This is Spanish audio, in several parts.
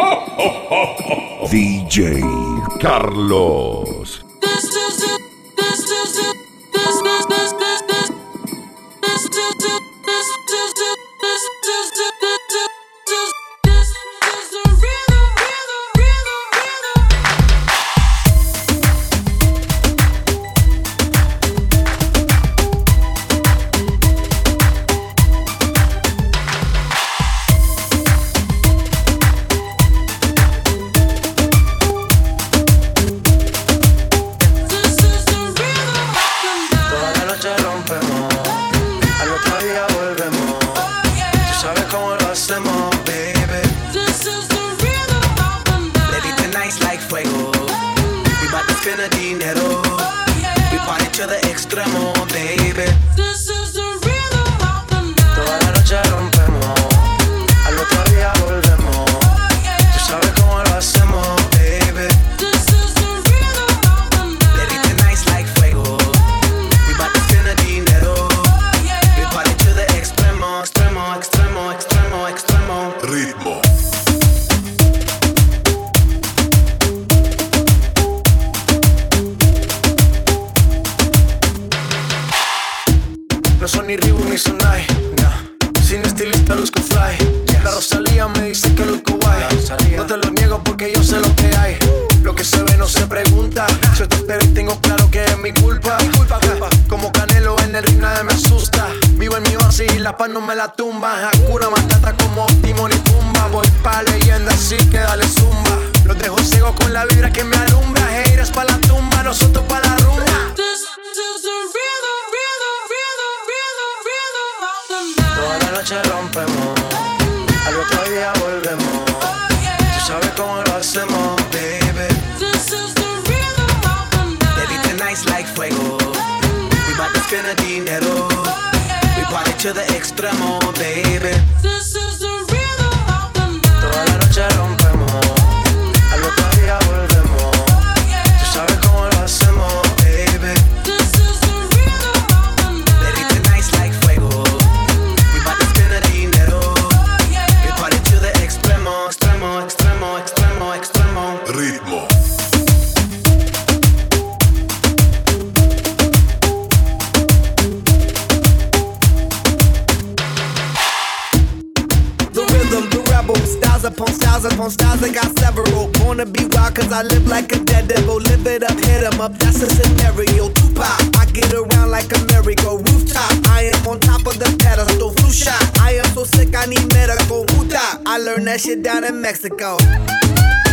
DJ Carlos. que se ve no se pregunta. Yo te espero tengo claro que es mi culpa. Mi culpa, culpa. Como Canelo en el ring nadie me asusta. Vivo en mi oasis y la paz no me la tumba. Hakuna Matata como Timon y Pumba. Voy pa' leyenda así que dale zumba. Los dejo ciego con la vibra que me alumbra. Heiras pa' la tumba, nosotros pa' la rumba. extremo. I live like a dead devil. Live it up, hit em up. That's a scenario. Tupac, I get around like a merry-go rooftop. I am on top of the pedestal. Flu shot. I am so sick, I need medical. Uta. I learned that shit down in Mexico.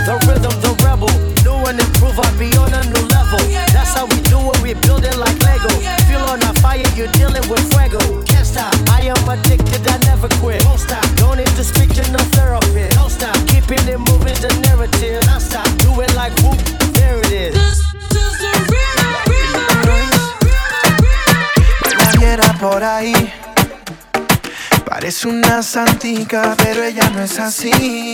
The rhythm, the rebel. New and improve, I be on a new level. That's how we do it, we build it like Lego. Feel on a fire, you're dealing with fuego. Can't stop, I am addicted, I never quit. Don't stop, don't need to speak to no therapist. Don't stop, keeping it moving, the narrative. Don't stop, do it like whoop, there it is. This, is the rhythm, rhythm, rhythm, rhythm. por ahí. Parece una santica, pero ella no es así.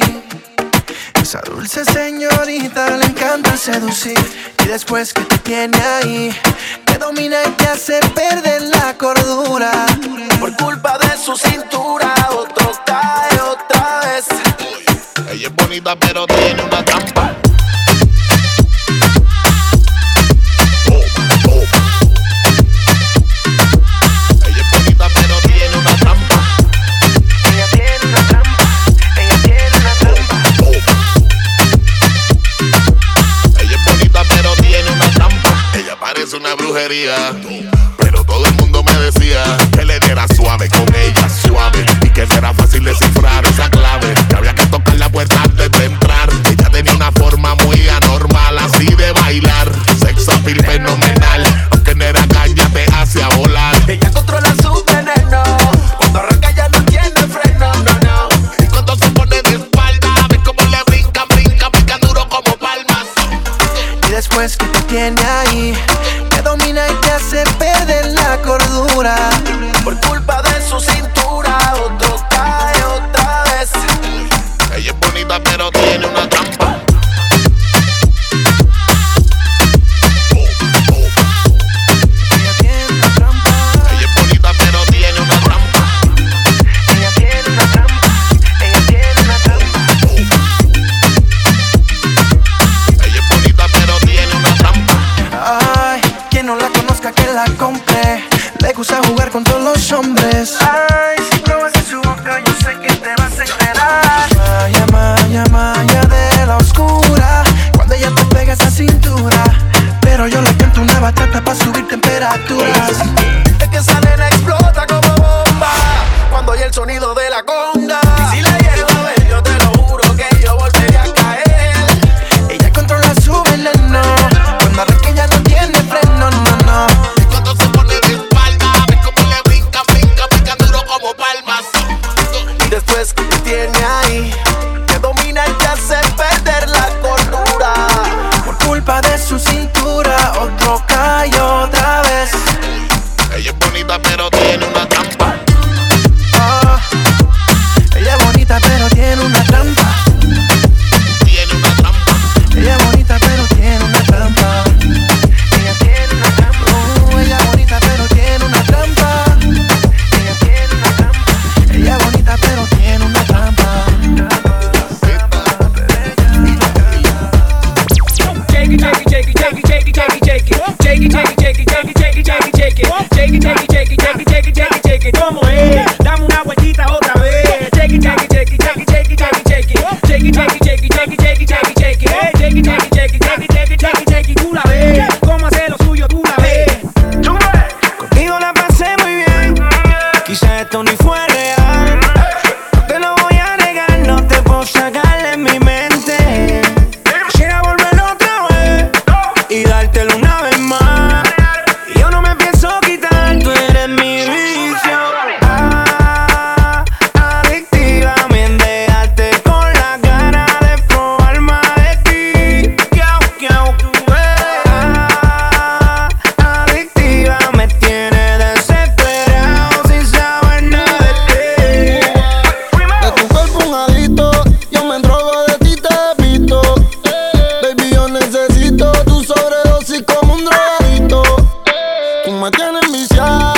Esa dulce señorita le encanta seducir y después que te tiene ahí, te domina y te hace perder la cordura. Por culpa de su cintura, otro cae otra vez. Ella es bonita pero tiene una trampa. Una brujería. Pero todo el mundo me decía que le diera suave con ella, suave. Y que era fácil descifrar esa clave. Que había que tocar la puerta antes de entrar. Ella tenía una forma muy anormal, así de bailar. Sexo appeal fenomenal. Aunque no era caña, te hace a volar. pegadito. Tú me tienes viciado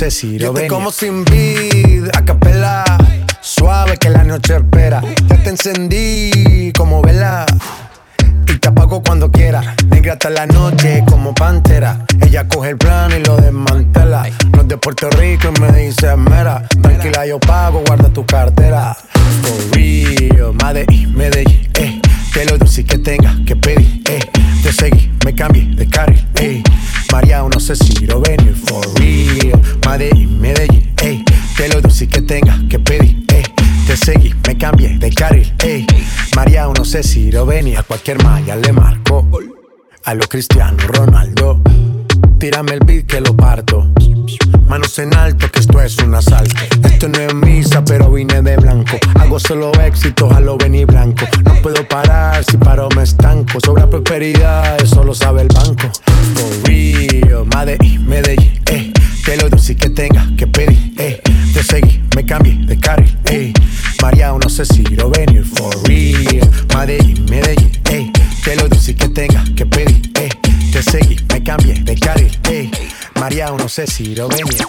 sé si lo como sin vid, a capela. Suave que la noche espera. Ya te encendí como vela y te apago cuando quiera. Negra hasta la noche como pantera. Ella coge el plano y lo desmantela. No es de Puerto Rico y me dice mera. Tranquila, yo pago, guarda tu cartera. For real, Medellín, Medellín, eh. Que lo dulce que tenga que pedir, eh. Te seguí, me cambié de carril, eh. María, no sé si lo venir. For real, Medellín, Medellín, eh. Que lo dulce que tenga que pedir, eh. Te seguí, me cambié de carril, ey. María, no sé si lo venía, a cualquier malla le marco. A lo Cristiano Ronaldo, tírame el beat que lo parto. Manos en alto, que esto es un asalto. Esto no es misa, pero vine de blanco. Hago solo éxitos, a lo venir blanco. No puedo parar, si paro me estanco. Sobra prosperidad, eso lo sabe el banco. For real, Medellín, Medellín, eh. Que lo dulce que tenga que pedir, eh. Te seguí, me cambié de carril, eh. María, no sé si lo venir, for real. Medellín, Medellín, eh. Que lo dulce que tenga que pedir, eh. Te seguí, me cambié de carril, eh. María, no sé si lo venir. Esa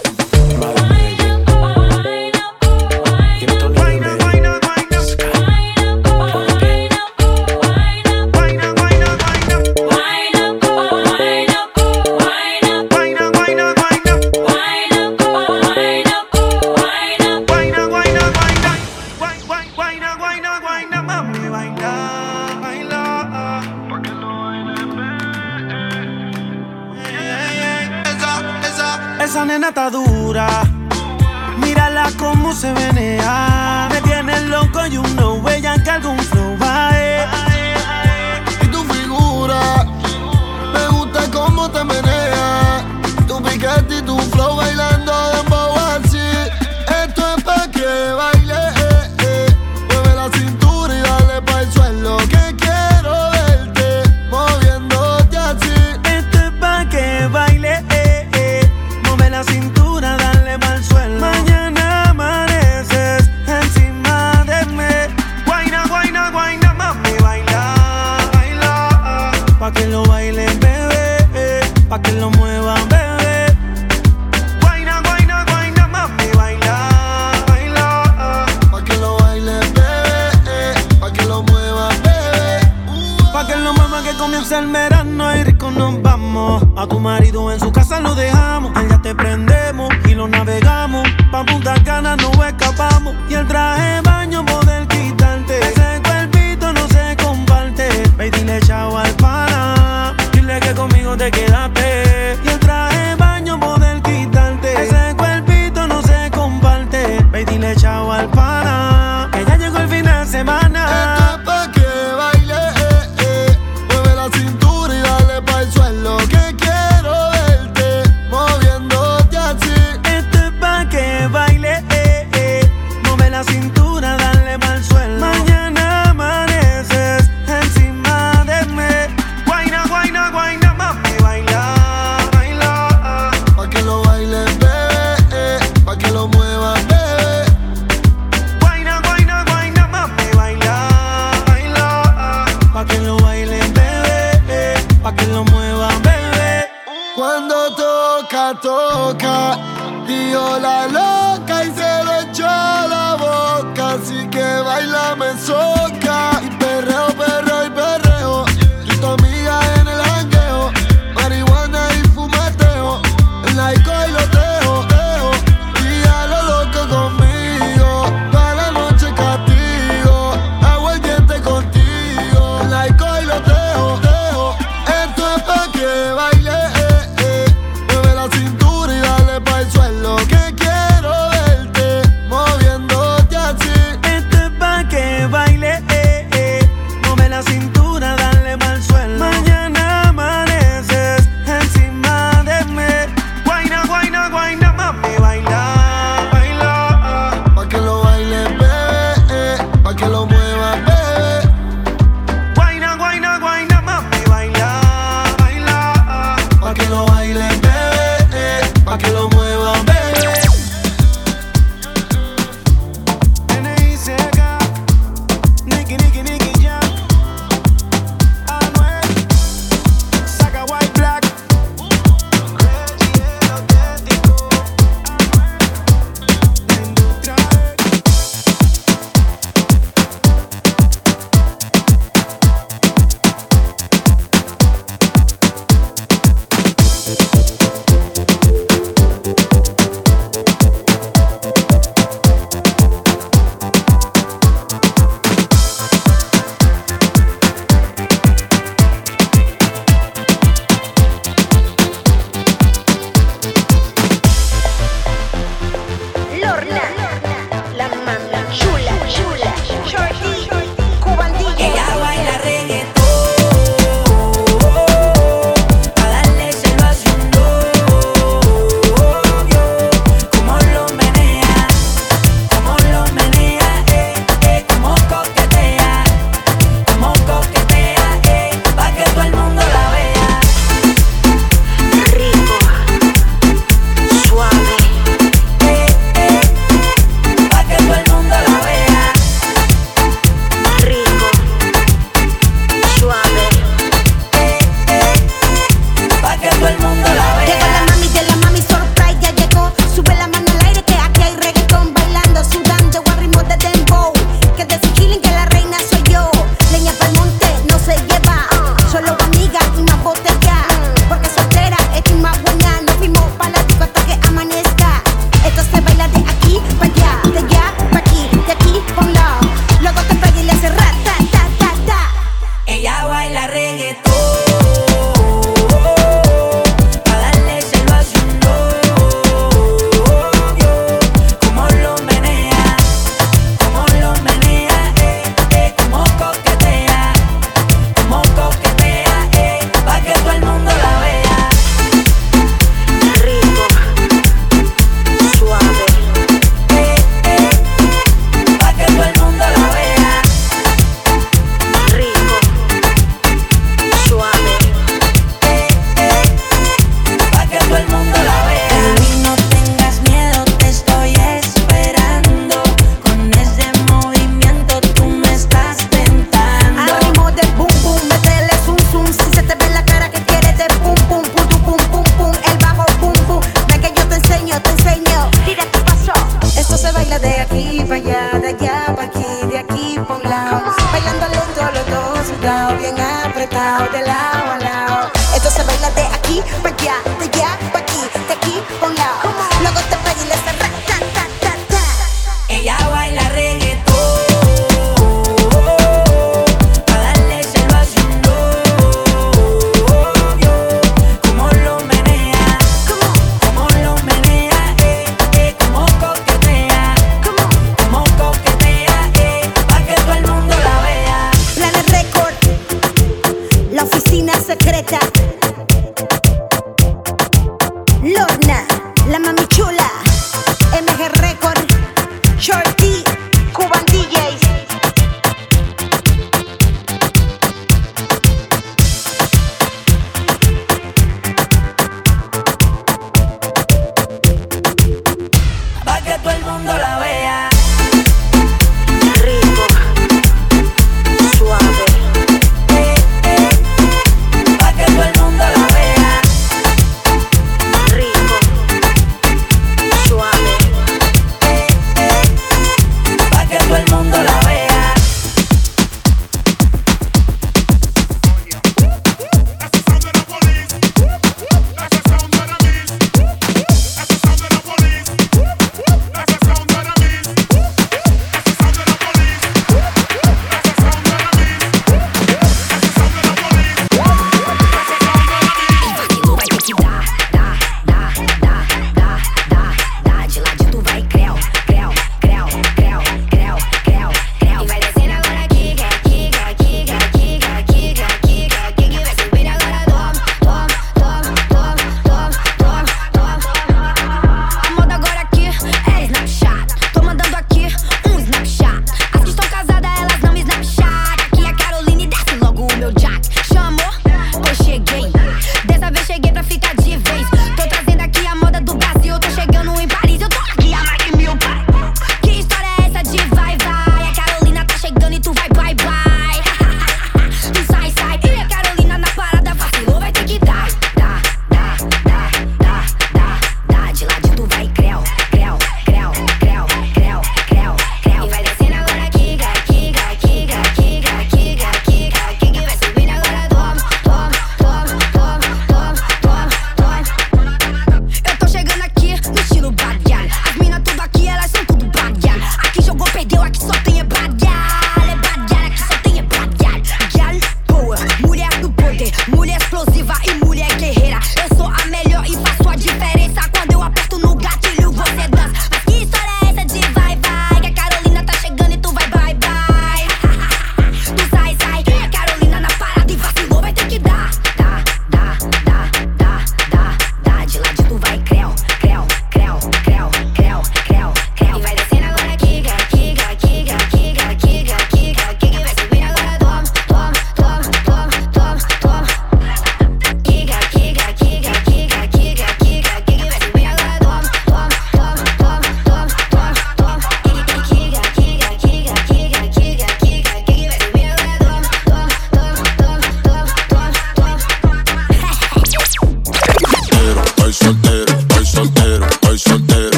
te quedaste.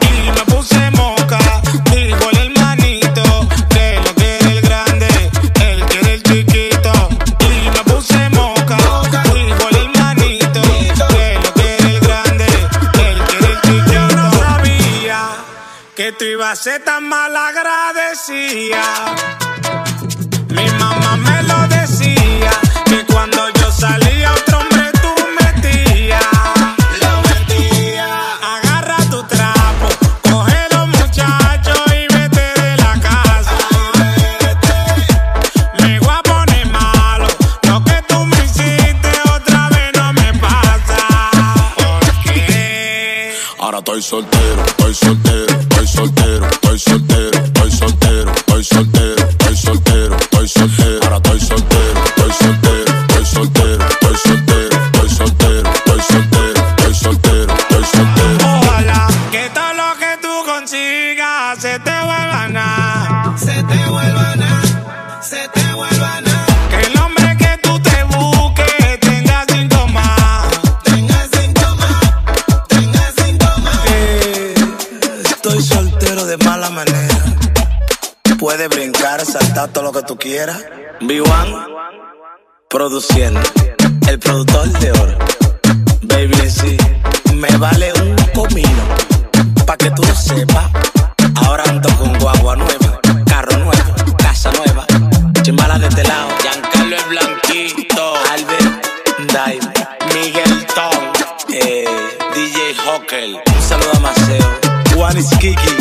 Y me puse moca. Dijo el hermanito que lo quiere el grande, él quiere el chiquito. Y me puse moca. Dijo el hermanito que lo quiere el grande, él quiere el chiquito. Yo no sabía que tú ibas a ser tan mal agradecida. Mi mamá soltero, estoy soltero, estoy soltero, estoy soltero, que tú quieras. B1 produciendo, el productor de oro. Baby, sí, me vale un comino. Pa' que tú lo sepas, ahora ando con guagua nueva, carro nuevo, casa nueva. Chimbala de este lado, Giancarlo el Blanquito, Albert Dime, Miguel Tom, eh, DJ Hocker. Un saludo a Maceo, Juan Iskiki.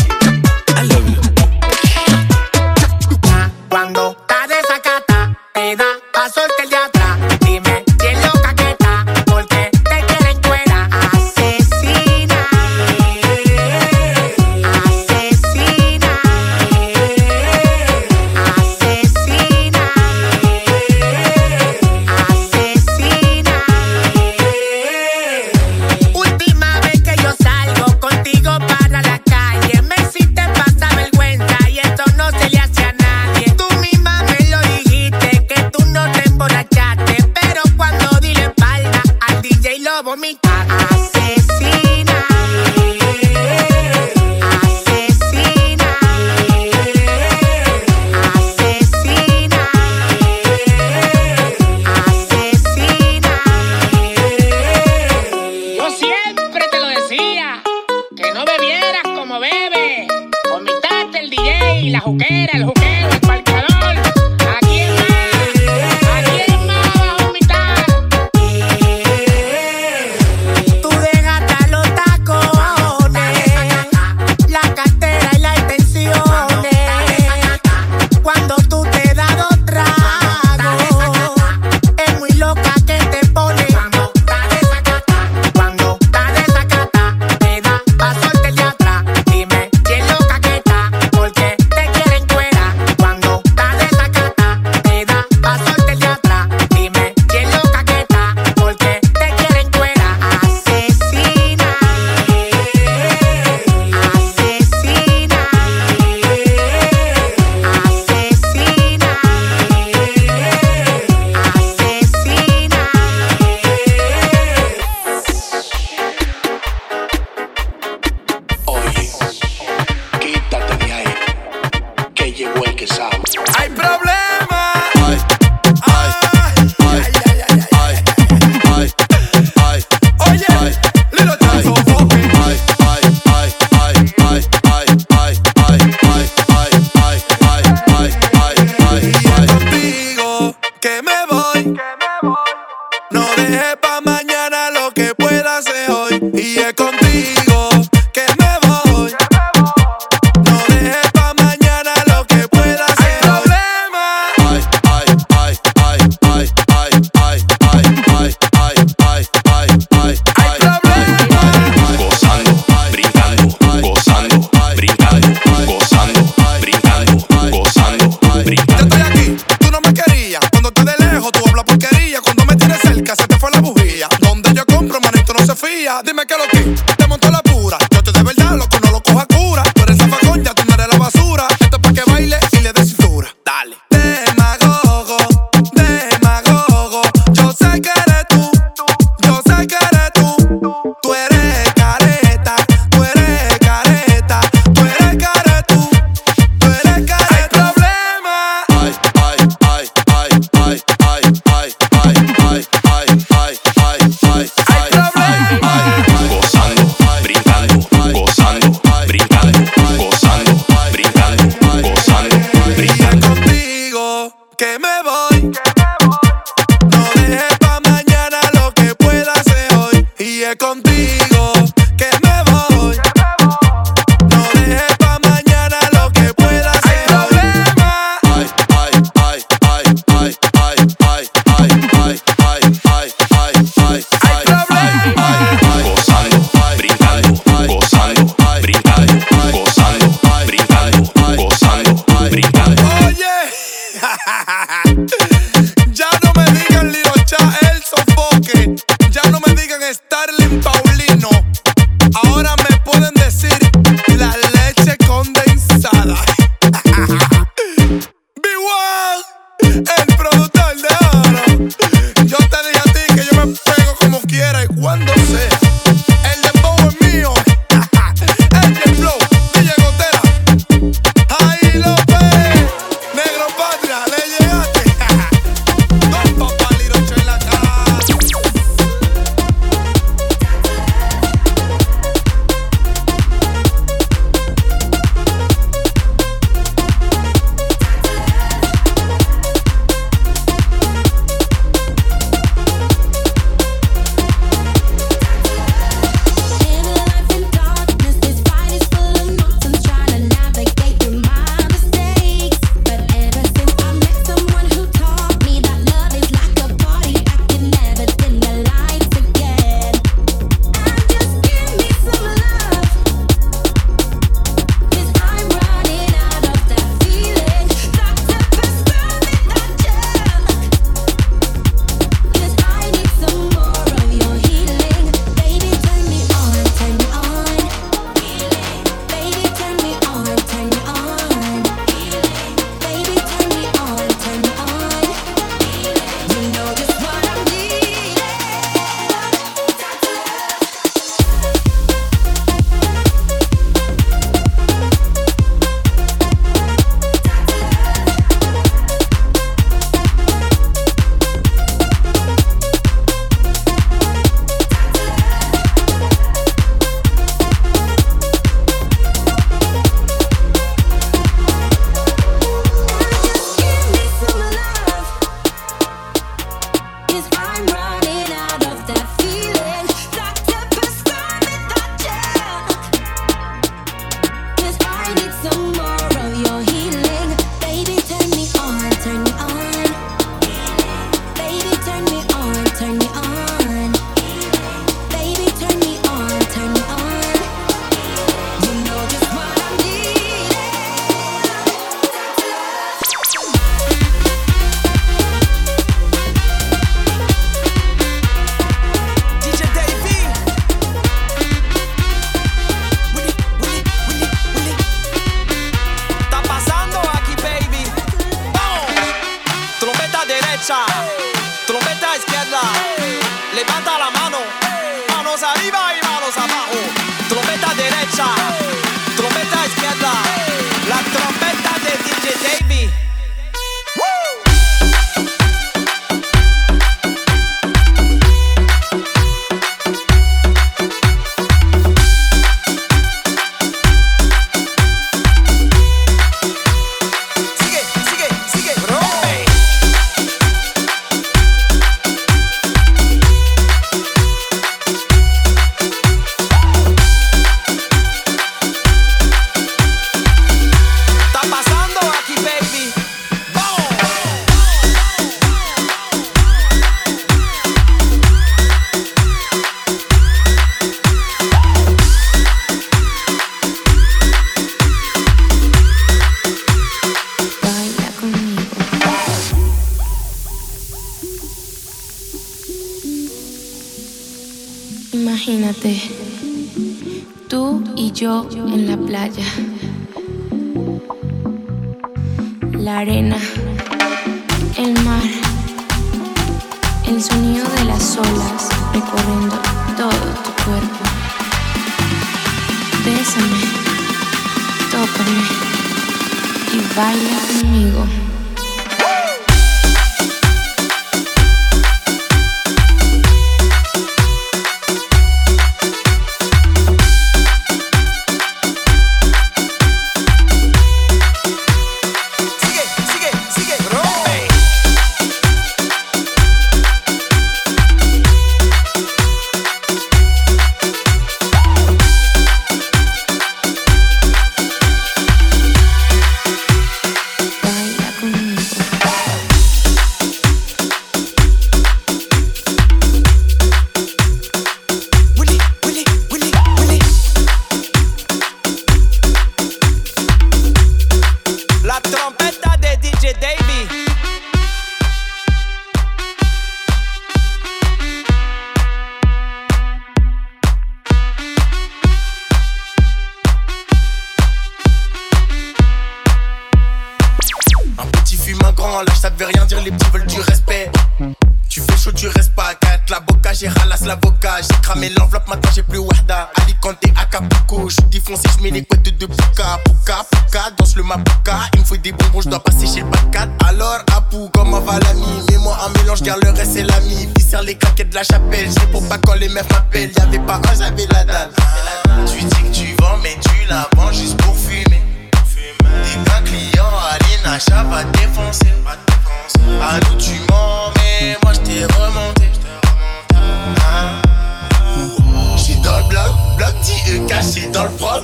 Dark Park.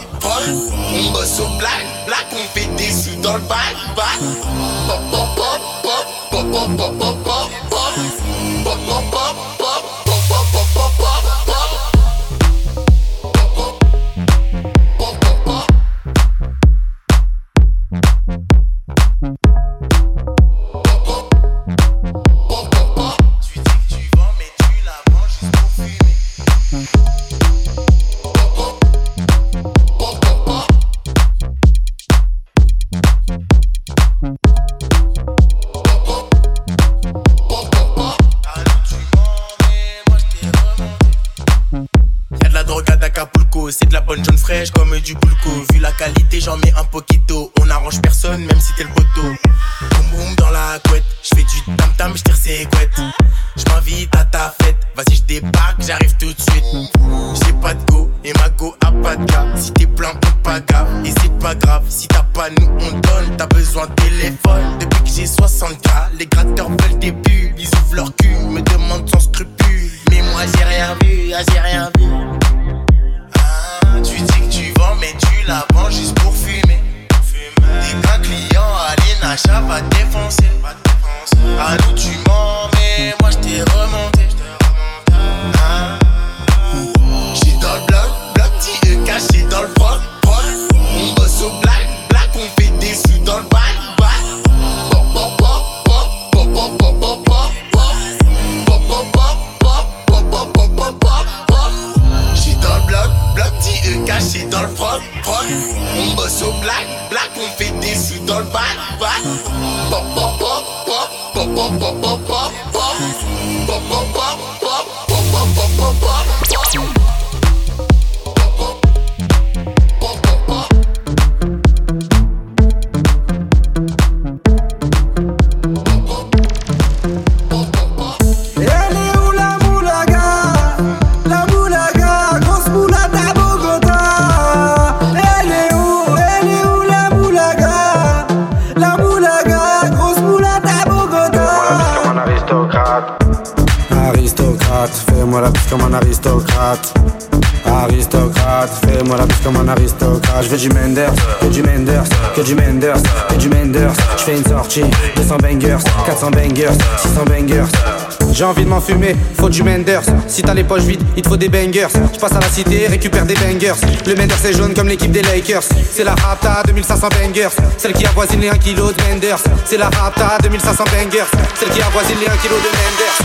Fumer, faut du Menders. Si t'as les poches vides, il te faut des bangers. Je passe à la cité, récupère des bangers. Le Menders est jaune comme l'équipe des Lakers. C'est la Rapta 2500 bangers. Celle qui avoisine les 1 kg de Menders. C'est la Rapta 2500 bangers. Celle qui avoisine les 1 kg de Menders.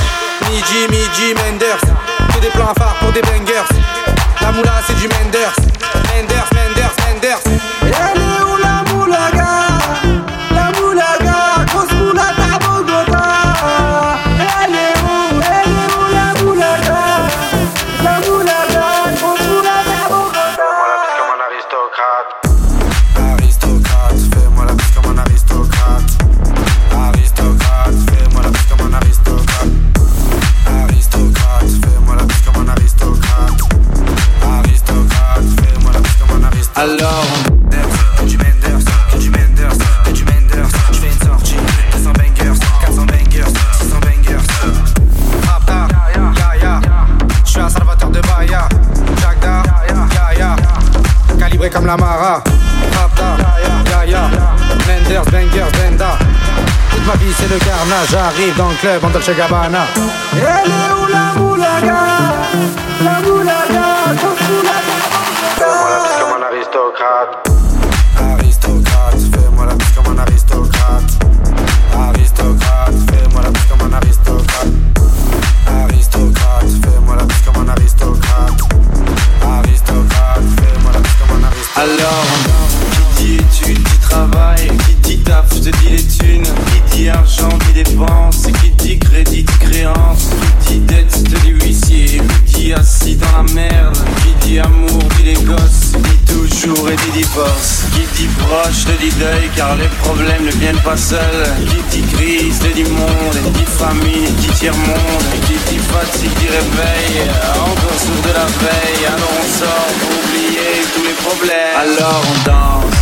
Midi, midi, Menders. Que des plans un phare pour des bangers. La moula, c'est du Menders, Menders. Vie c'est le carnage. J'arrive dans le club en Dolce Gabbana. Elle est où la moulaga? La moulaga, dit argent, dit dépenses, qui dit crédit, dit créance, qui dit dette, dis huissier, qui dit assis dans la merde, qui dit amour, dit les gosses, dit toujours et dit divorce, qui dit proche, te dit deuil, car les problèmes ne viennent pas seuls, qui dit crise, te dit monde, et dit famille, qui dit monde, qui dit fatigue, dit réveil, encore sourd de la veille, alors on sort pour oublier tous les problèmes. Alors on danse.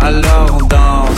Alors on danse.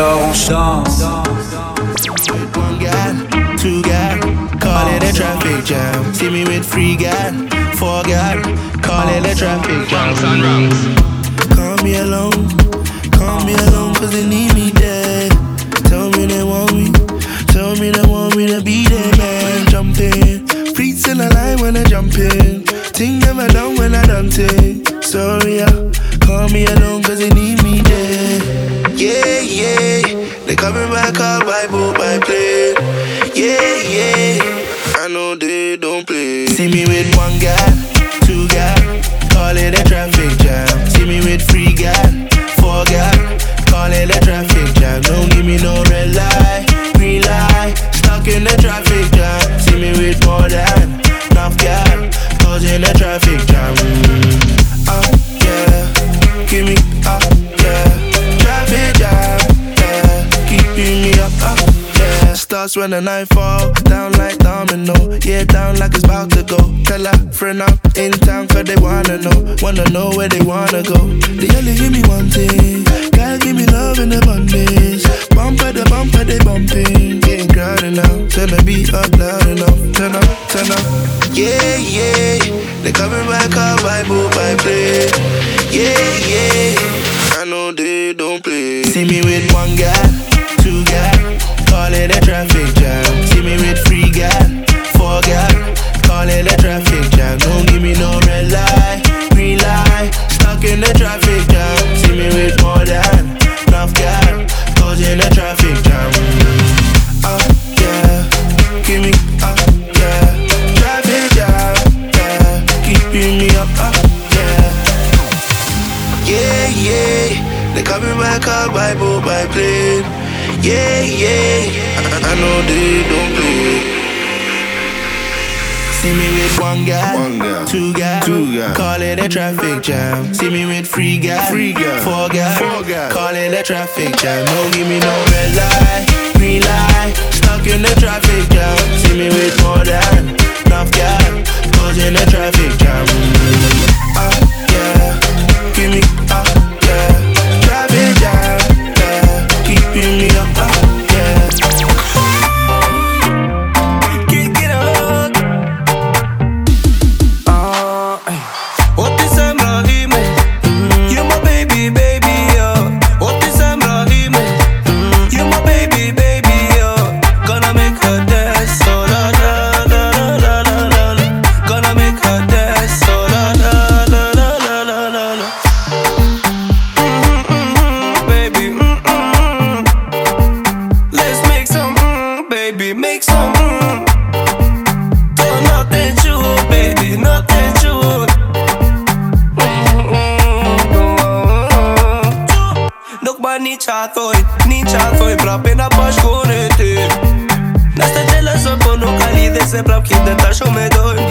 Alors on chante. One gal, two gal, call it a traffic jam. See me with three gal, four gal, call it a traffic jam. Call me alone, call me alone, cause they need me there. Tell me they want me, tell me they want me to be there, man. Jump in, freaks in the line when I jump in. Think never done when I done it. Sorry, yeah. Call me alone, cause they need me. Yeah, yeah. They coming back up by boat, by plane. Yeah, yeah. I know they don't play. See me with one guy, yeah. When the night fall, down like domino, yeah, down like it's about to go. Tell a friend I'm in town 'cause they wanna know, wanna know where they wanna go. They only give me one thing, God give me love in abundance. Bumper the bumper they bumping, getting crowded now. Turn the beat up loud enough, turn up, turn up. Yeah, yeah, they coming back up by boat, by plane. Yeah, yeah, I know they don't play. See me with one guy, two guy, call it a traffic jam. See me with three guy, four guy, call it a traffic jam. Don't give me no red light, green light, stuck in the traffic jam. See me with more than enough guy, causing a traffic jam. Oh yeah, give me up, yeah, traffic jam, yeah, keeping me up, up, yeah. Yeah, yeah, they coming back up plane. Yeah, yeah, I, I know they don't play. See me with one guy, One guy, two guy, two guy. call it a traffic jam. See me with three guy, Three guy, four guy, four guy. call it a traffic jam. Don't give me no red light, green light, stuck in the traffic jam. See me with more than enough guy, causing a traffic jam. Ah, quien de tal yo me doy.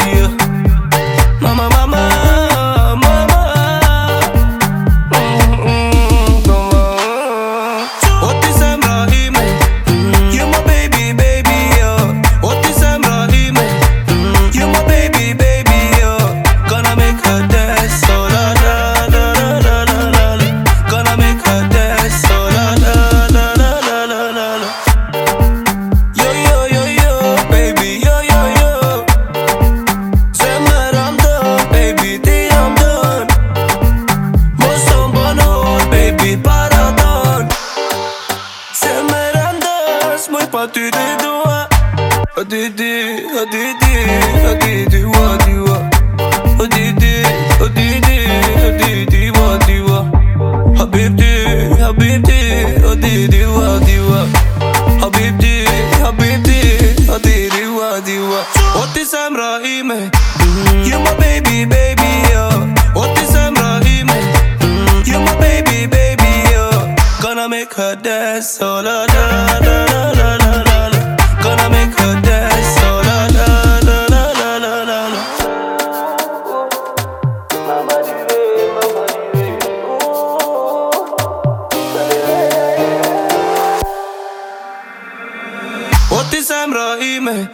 You're.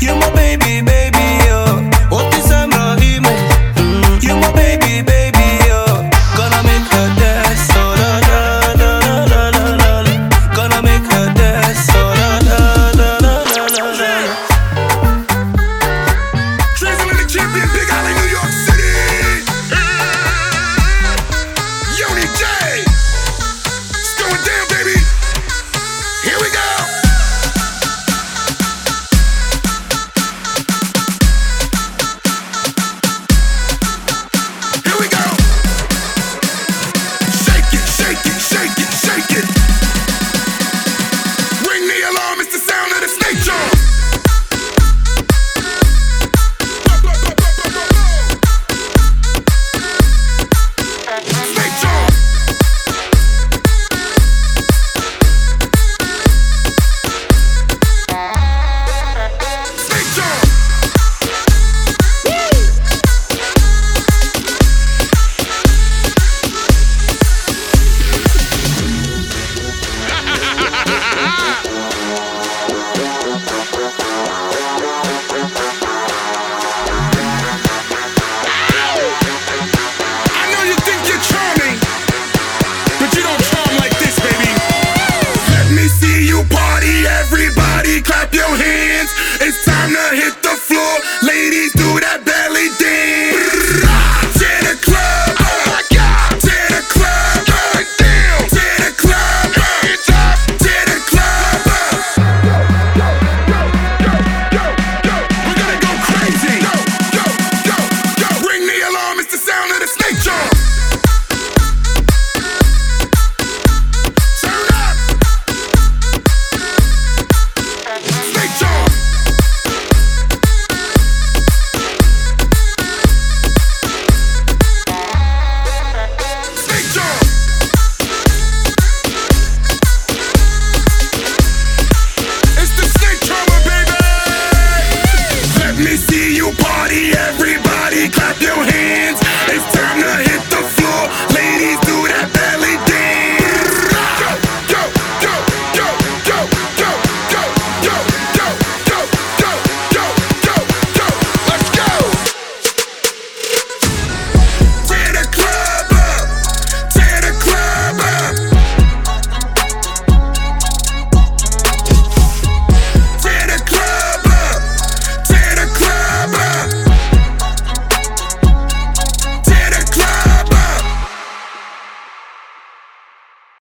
You my baby, baby, yeah. party, everybody clap your hands. It's time to hit the